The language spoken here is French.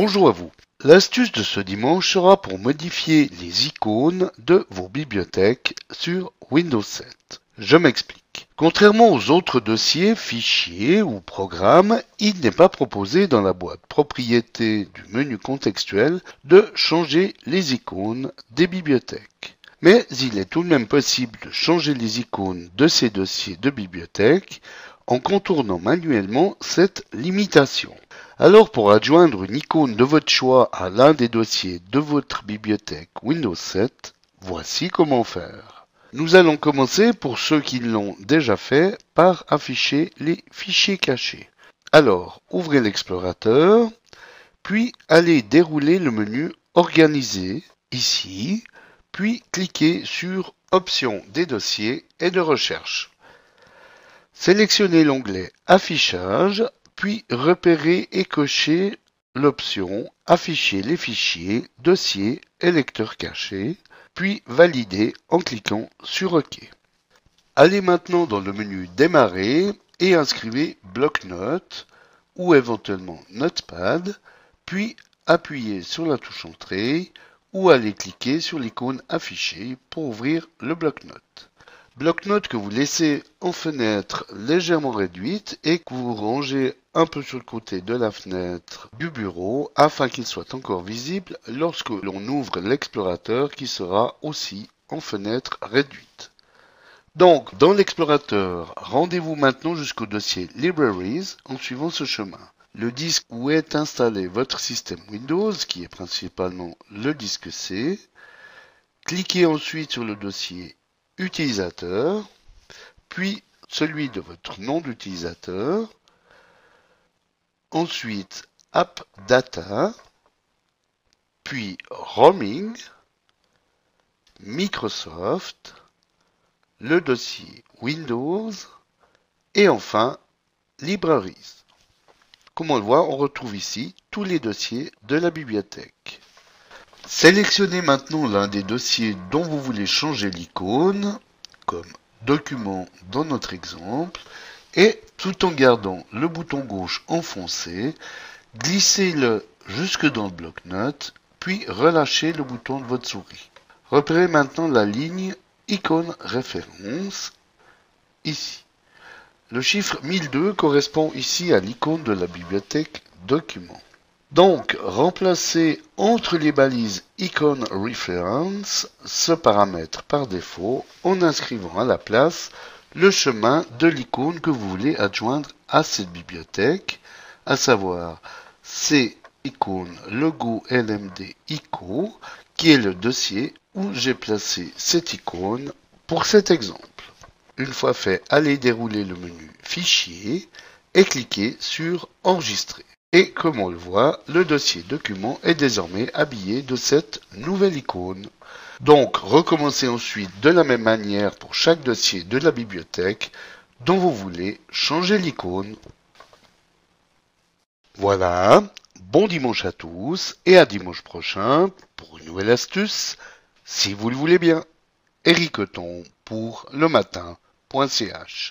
Bonjour à vous. L'astuce de ce dimanche sera pour modifier les icônes de vos bibliothèques sur Windows 7. Je m'explique. Contrairement aux autres dossiers, fichiers ou programmes, il n'est pas proposé dans la boîte propriété du menu contextuel de changer les icônes des bibliothèques. Mais il est tout de même possible de changer les icônes de ces dossiers de bibliothèque en contournant manuellement cette limitation. Alors pour adjoindre une icône de votre choix à l'un des dossiers de votre bibliothèque Windows 7, voici comment faire. Nous allons commencer pour ceux qui l'ont déjà fait par afficher les fichiers cachés. Alors ouvrez l'explorateur, puis allez dérouler le menu Organiser ici, puis cliquez sur Options des dossiers et de recherche. Sélectionnez l'onglet Affichage, puis repérez et cochez l'option Afficher les fichiers, dossiers et lecteurs cachés, puis validez en cliquant sur OK. Allez maintenant dans le menu Démarrer et inscrivez bloc-notes ou éventuellement Notepad, puis appuyez sur la touche Entrée ou allez cliquer sur l'icône Afficher pour ouvrir le bloc-notes. Bloc-notes que vous laissez en fenêtre légèrement réduite et que vous rangez un peu sur le côté de la fenêtre du bureau afin qu'il soit encore visible lorsque l'on ouvre l'explorateur qui sera aussi en fenêtre réduite. Donc, dans l'explorateur, rendez-vous maintenant jusqu'au dossier Libraries en suivant ce chemin le disque où est installé votre système Windows, qui est principalement le disque C. Cliquez ensuite sur le dossier Utilisateur, puis celui de votre nom d'utilisateur. Ensuite, App Data, puis Roaming, Microsoft, le dossier Windows et enfin Libraries. Comme on le voit, on retrouve ici tous les dossiers de la bibliothèque. Sélectionnez maintenant l'un des dossiers dont vous voulez changer l'icône, comme document dans notre exemple, et tout en gardant le bouton gauche enfoncé, glissez-le jusque dans le bloc-notes, puis relâchez le bouton de votre souris. Repérez maintenant la ligne icône référence ici. Le chiffre 1002 correspond ici à l'icône de la bibliothèque Documents. Donc, remplacez entre les balises Icon Reference ce paramètre par défaut en inscrivant à la place le chemin de l'icône que vous voulez adjoindre à cette bibliothèque, à savoir c'est icône logo LMD ICO, qui est le dossier où j'ai placé cette icône pour cet exemple. Une fois fait, allez dérouler le menu Fichier et cliquez sur Enregistrer. Et comme on le voit, le dossier document est désormais habillé de cette nouvelle icône. Donc, recommencez ensuite de la même manière pour chaque dossier de la bibliothèque dont vous voulez changer l'icône. Voilà, bon dimanche à tous et à dimanche prochain pour une nouvelle astuce, si vous le voulez bien. Eric pour le matin. .ch